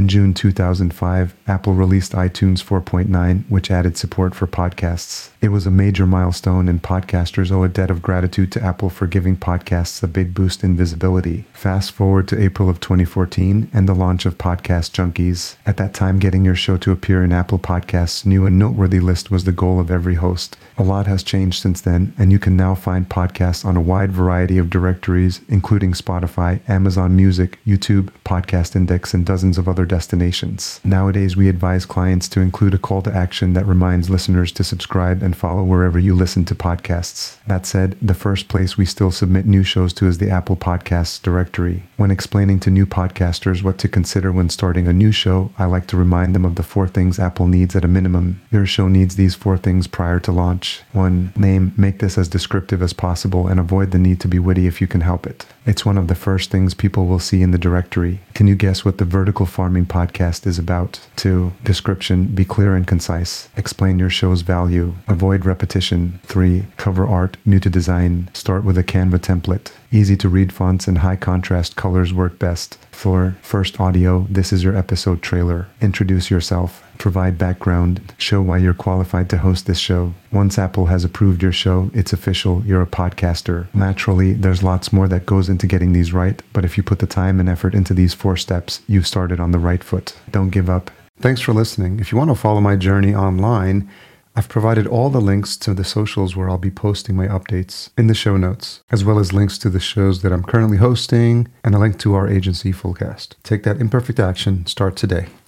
In June 2005, Apple released iTunes 4.9, which added support for podcasts. It was a major milestone, and podcasters owe a debt of gratitude to Apple for giving podcasts a big boost in visibility. Fast forward to April of 2014 and the launch of Podcast Junkies. At that time, getting your show to appear in Apple Podcasts' new and noteworthy list was the goal of every host. A lot has changed since then, and you can now find podcasts on a wide variety of directories, including Spotify, Amazon Music, YouTube, Podcast Index, and dozens of other destinations. Nowadays, we advise clients to include a call to action that reminds listeners to subscribe and follow wherever you listen to podcasts. That said, the first place we still submit new shows to is the Apple Podcasts directory. When explaining to new podcasters what to consider when starting a new show, I like to remind them of the four things Apple needs at a minimum. Your show needs these four things prior to launch. 1. Name, make this as descriptive as possible and avoid the need to be witty if you can help it. It's one of the first things people will see in the directory. Can you guess what the vertical farming podcast is about? 2. Description, be clear and concise. Explain your show's value. Avoid repetition. 3. Cover art, new to design. Start with a Canva template. Easy to read fonts and high contrast colors work best. 4. First audio, this is your episode trailer. Introduce yourself. Provide background. Show why you're qualified to host this show. Once Apple has approved your show, it's official. You're a podcaster. Naturally, there's lots more that goes into getting these right, but if you put the time and effort into these four steps, you've started on the right foot. Don't give up. Thanks for listening. If you want to follow my journey online, I've provided all the links to the socials where I'll be posting my updates in the show notes, as well as links to the shows that I'm currently hosting and a link to our agency Fullcast. Take that imperfect action. Start today.